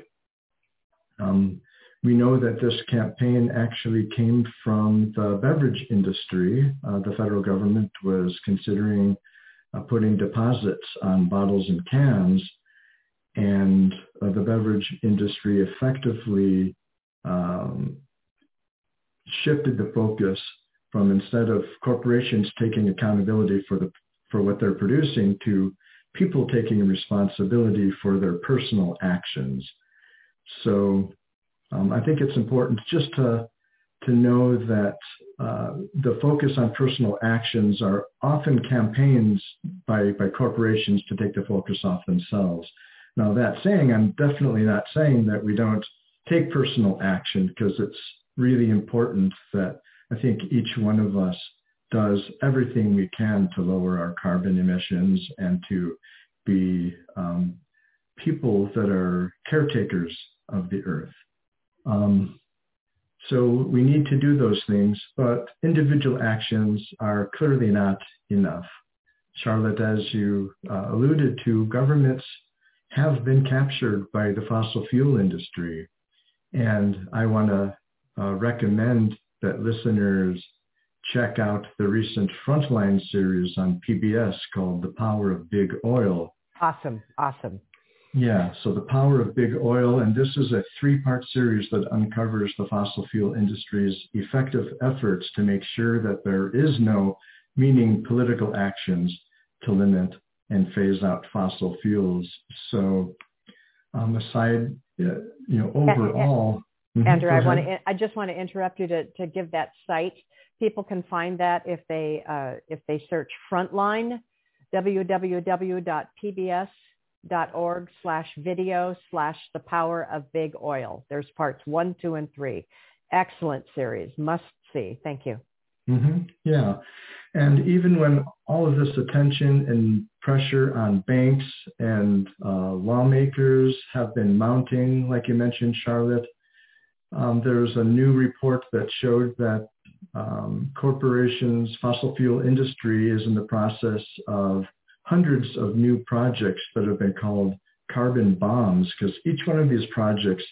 Speaker 2: Um, we know that this campaign actually came from the beverage industry. Uh, the federal government was considering uh, putting deposits on bottles and cans, and uh, the beverage industry effectively um, shifted the focus from instead of corporations taking accountability for the for what they're producing to people taking responsibility for their personal actions. So um, I think it's important just to to know that uh, the focus on personal actions are often campaigns by, by corporations to take the focus off themselves. Now that saying, I'm definitely not saying that we don't take personal action because it's really important that I think each one of us does everything we can to lower our carbon emissions and to be um, people that are caretakers of the earth. Um, so we need to do those things, but individual actions are clearly not enough. Charlotte, as you uh, alluded to, governments have been captured by the fossil fuel industry. And I want to uh, recommend that listeners check out the recent Frontline series on PBS called The Power of Big Oil.
Speaker 1: Awesome, awesome.
Speaker 2: Yeah, so The Power of Big Oil, and this is a three-part series that uncovers the fossil fuel industry's effective efforts to make sure that there is no meaning political actions to limit and phase out fossil fuels. So on the uh, you know, overall,
Speaker 1: Mm-hmm. Andrew, I want to. I just want to interrupt you to, to give that site. People can find that if they uh, if they search Frontline, www.pbs.org slash video slash the power of big oil. There's parts one, two, and three. Excellent series. Must see. Thank you.
Speaker 2: Mm-hmm. Yeah. And even when all of this attention and pressure on banks and uh, lawmakers have been mounting, like you mentioned, Charlotte, um, there's a new report that showed that um, corporations, fossil fuel industry is in the process of hundreds of new projects that have been called carbon bombs because each one of these projects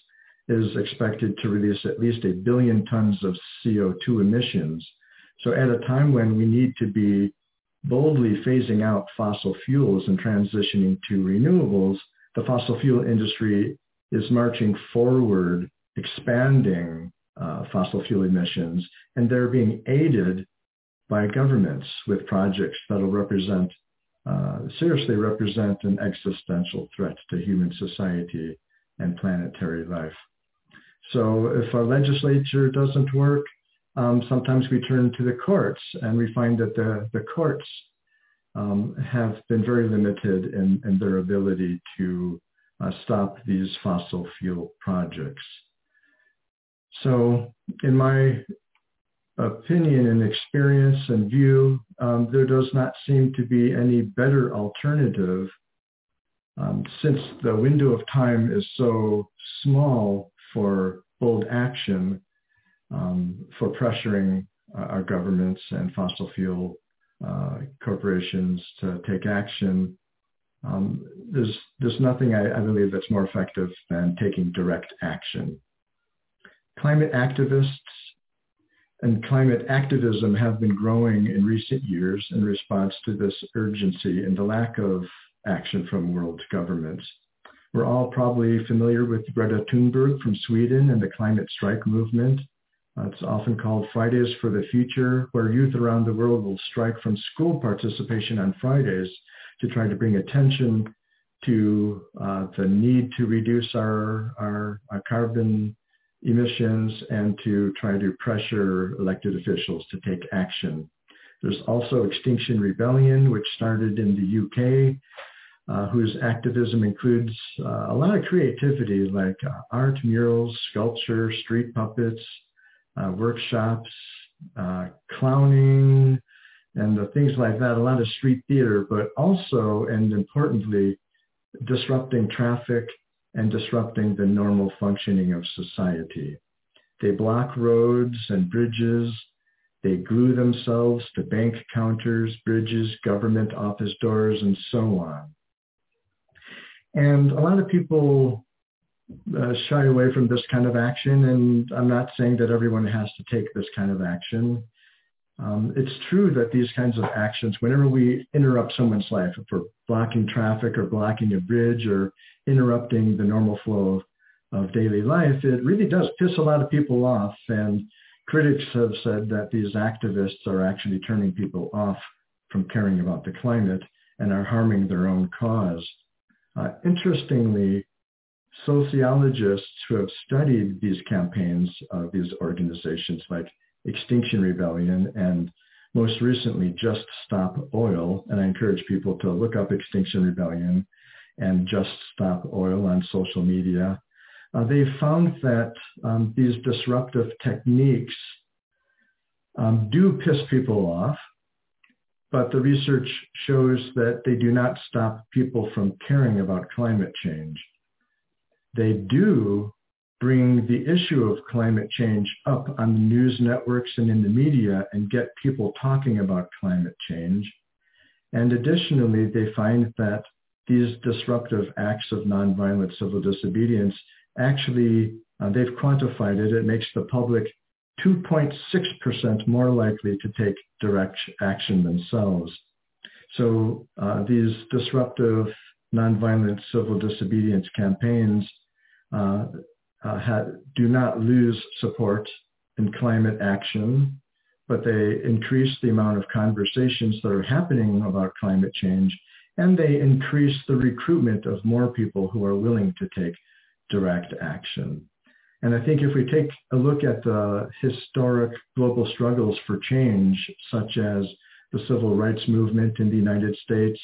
Speaker 2: is expected to release at least a billion tons of CO2 emissions. So at a time when we need to be boldly phasing out fossil fuels and transitioning to renewables, the fossil fuel industry is marching forward expanding uh, fossil fuel emissions, and they're being aided by governments with projects that will represent uh, seriously represent an existential threat to human society and planetary life. So if our legislature doesn't work, um, sometimes we turn to the courts and we find that the, the courts um, have been very limited in, in their ability to uh, stop these fossil fuel projects. So in my opinion and experience and view, um, there does not seem to be any better alternative um, since the window of time is so small for bold action um, for pressuring uh, our governments and fossil fuel uh, corporations to take action. Um, there's, there's nothing I, I believe that's more effective than taking direct action. Climate activists and climate activism have been growing in recent years in response to this urgency and the lack of action from world governments. We're all probably familiar with Greta Thunberg from Sweden and the climate strike movement. It's often called Fridays for the Future, where youth around the world will strike from school participation on Fridays to try to bring attention to uh, the need to reduce our, our, our carbon emissions and to try to pressure elected officials to take action. There's also Extinction Rebellion, which started in the UK, uh, whose activism includes uh, a lot of creativity like uh, art, murals, sculpture, street puppets, uh, workshops, uh, clowning, and things like that, a lot of street theater, but also, and importantly, disrupting traffic and disrupting the normal functioning of society. They block roads and bridges. They glue themselves to bank counters, bridges, government office doors, and so on. And a lot of people uh, shy away from this kind of action, and I'm not saying that everyone has to take this kind of action. Um, it's true that these kinds of actions, whenever we interrupt someone's life, if we're blocking traffic or blocking a bridge or interrupting the normal flow of, of daily life, it really does piss a lot of people off. And critics have said that these activists are actually turning people off from caring about the climate and are harming their own cause. Uh, interestingly, sociologists who have studied these campaigns of these organizations like Extinction Rebellion and most recently Just Stop Oil, and I encourage people to look up Extinction Rebellion and Just Stop Oil on social media. Uh, they found that um, these disruptive techniques um, do piss people off, but the research shows that they do not stop people from caring about climate change. They do bring the issue of climate change up on the news networks and in the media and get people talking about climate change. And additionally, they find that these disruptive acts of nonviolent civil disobedience actually, uh, they've quantified it, it makes the public 2.6% more likely to take direct action themselves. So uh, these disruptive nonviolent civil disobedience campaigns uh, uh, do not lose support in climate action, but they increase the amount of conversations that are happening about climate change, and they increase the recruitment of more people who are willing to take direct action. And I think if we take a look at the historic global struggles for change, such as the civil rights movement in the United States,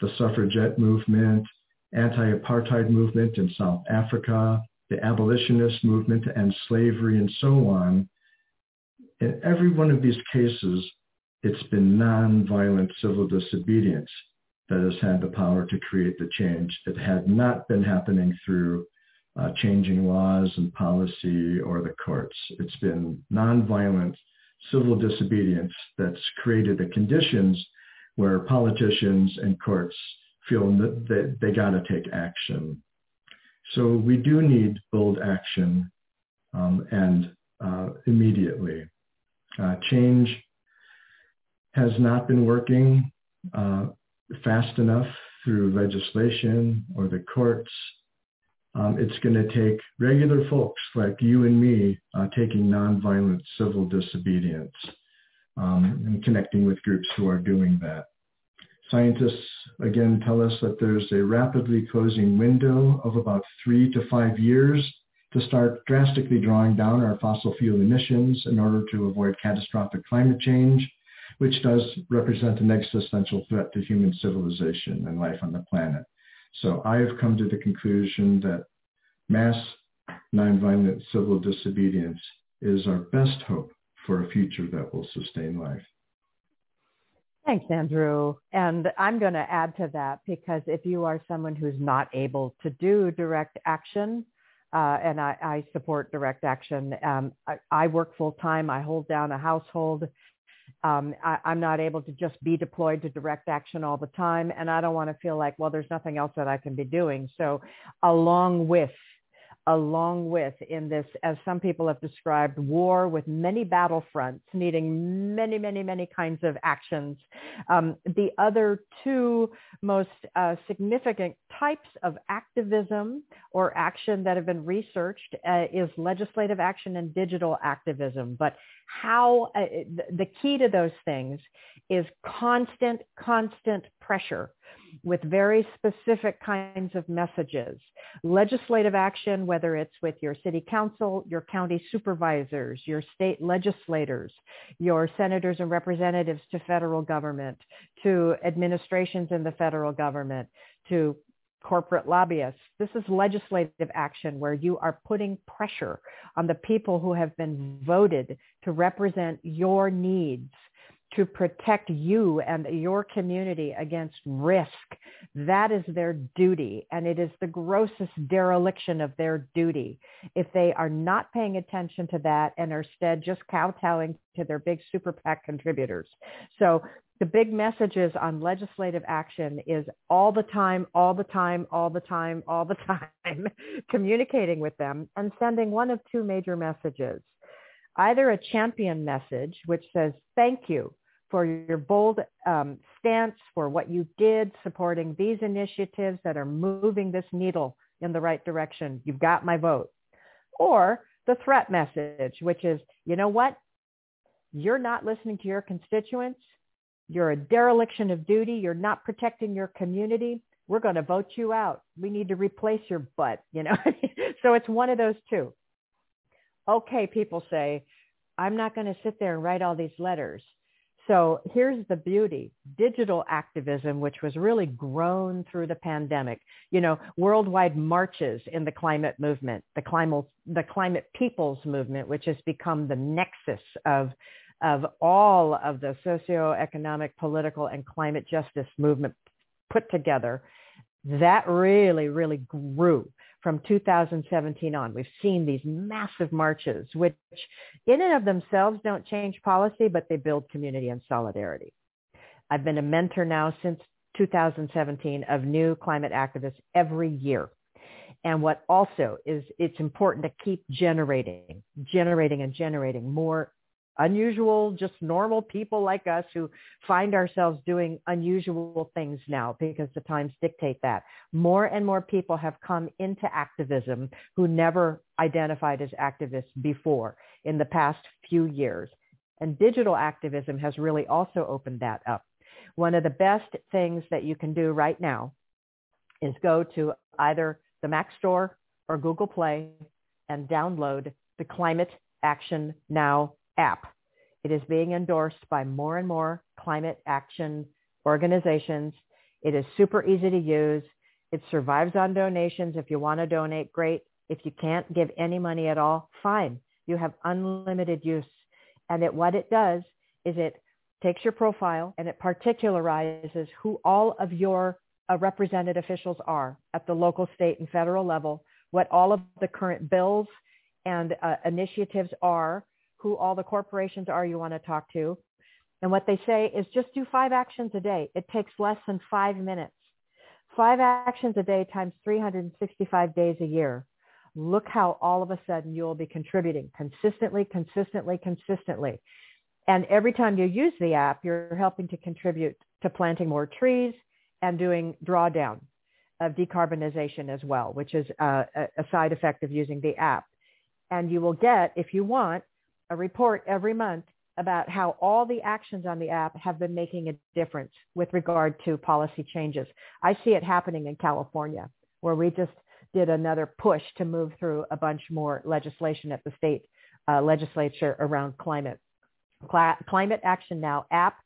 Speaker 2: the suffragette movement, anti-apartheid movement in South Africa, the abolitionist movement to end slavery and so on. In every one of these cases, it's been nonviolent civil disobedience that has had the power to create the change. It had not been happening through uh, changing laws and policy or the courts. It's been nonviolent civil disobedience that's created the conditions where politicians and courts feel that they got to take action. So we do need bold action um, and uh, immediately. Uh, change has not been working uh, fast enough through legislation or the courts. Um, it's going to take regular folks like you and me uh, taking nonviolent civil disobedience um, and connecting with groups who are doing that. Scientists again tell us that there's a rapidly closing window of about three to five years to start drastically drawing down our fossil fuel emissions in order to avoid catastrophic climate change, which does represent an existential threat to human civilization and life on the planet. So I have come to the conclusion that mass nonviolent civil disobedience is our best hope for a future that will sustain life.
Speaker 1: Thanks, Andrew. And I'm going to add to that because if you are someone who's not able to do direct action, uh, and I, I, support direct action, um, I, I, work full time. I hold down a household. Um, I, I'm not able to just be deployed to direct action all the time. And I don't want to feel like, well, there's nothing else that I can be doing. So along with along with in this, as some people have described, war with many battlefronts needing many, many, many kinds of actions. Um, the other two most uh, significant types of activism or action that have been researched uh, is legislative action and digital activism. But how uh, the key to those things is constant, constant pressure with very specific kinds of messages. Legislative action, whether it's with your city council, your county supervisors, your state legislators, your senators and representatives to federal government, to administrations in the federal government, to corporate lobbyists. This is legislative action where you are putting pressure on the people who have been voted to represent your needs to protect you and your community against risk. That is their duty, and it is the grossest dereliction of their duty if they are not paying attention to that and are instead just kowtowing to their big super PAC contributors. So the big messages on legislative action is all the time, all the time, all the time, all the [LAUGHS] time, communicating with them and sending one of two major messages either a champion message, which says, thank you for your bold um, stance, for what you did supporting these initiatives that are moving this needle in the right direction. You've got my vote. Or the threat message, which is, you know what? You're not listening to your constituents. You're a dereliction of duty. You're not protecting your community. We're going to vote you out. We need to replace your butt, you know? [LAUGHS] so it's one of those two okay, people say, I'm not going to sit there and write all these letters. So here's the beauty. Digital activism, which was really grown through the pandemic, you know, worldwide marches in the climate movement, the climate, the climate peoples movement, which has become the nexus of, of all of the socioeconomic, political, and climate justice movement put together. That really, really grew from 2017 on. We've seen these massive marches, which in and of themselves don't change policy, but they build community and solidarity. I've been a mentor now since 2017 of new climate activists every year. And what also is it's important to keep generating, generating and generating more unusual, just normal people like us who find ourselves doing unusual things now because the times dictate that. More and more people have come into activism who never identified as activists before in the past few years. And digital activism has really also opened that up. One of the best things that you can do right now is go to either the Mac Store or Google Play and download the Climate Action Now app. It is being endorsed by more and more climate action organizations. It is super easy to use. It survives on donations. If you want to donate, great. If you can't give any money at all, fine. You have unlimited use. And it, what it does is it takes your profile and it particularizes who all of your uh, represented officials are at the local, state, and federal level, what all of the current bills and uh, initiatives are who all the corporations are you want to talk to. And what they say is just do five actions a day. It takes less than five minutes. Five actions a day times 365 days a year. Look how all of a sudden you will be contributing consistently, consistently, consistently. And every time you use the app, you're helping to contribute to planting more trees and doing drawdown of decarbonization as well, which is uh, a, a side effect of using the app. And you will get, if you want, a report every month about how all the actions on the app have been making a difference with regard to policy changes. I see it happening in California, where we just did another push to move through a bunch more legislation at the state uh, legislature around climate. Cla- climate Action Now app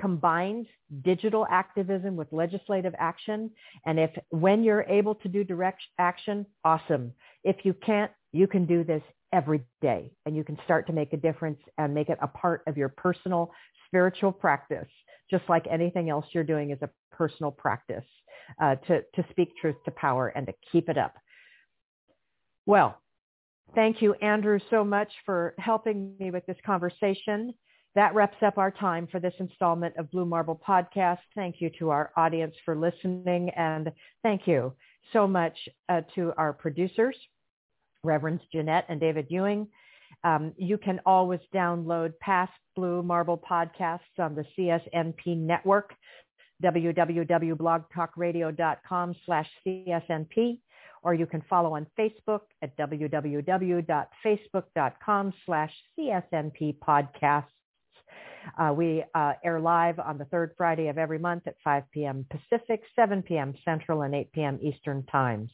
Speaker 1: combines digital activism with legislative action. And if when you're able to do direct action, awesome. If you can't, you can do this every day and you can start to make a difference and make it a part of your personal spiritual practice, just like anything else you're doing is a personal practice uh, to, to speak truth to power and to keep it up. Well, thank you, Andrew, so much for helping me with this conversation. That wraps up our time for this installment of Blue Marble Podcast. Thank you to our audience for listening and thank you so much uh, to our producers, Reverends Jeanette and David Ewing. Um, you can always download past Blue Marble podcasts on the CSNP network, www.blogtalkradio.com slash CSNP, or you can follow on Facebook at www.facebook.com slash CSNP podcasts. Uh, we uh, air live on the third Friday of every month at 5 p.m. Pacific, 7 p.m. Central, and 8 p.m. Eastern times.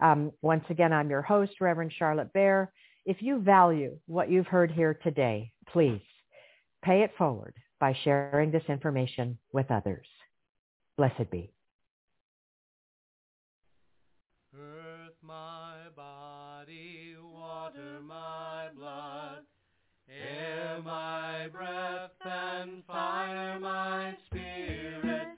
Speaker 1: Um, once again, I'm your host, Reverend Charlotte Bear. If you value what you've heard here today, please pay it forward by sharing this information with others. Blessed be.
Speaker 3: Earth my body, water my blood, air my breath, and fire my spirit.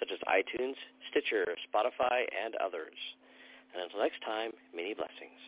Speaker 4: such as iTunes, Stitcher, Spotify, and others. And until next time, many blessings.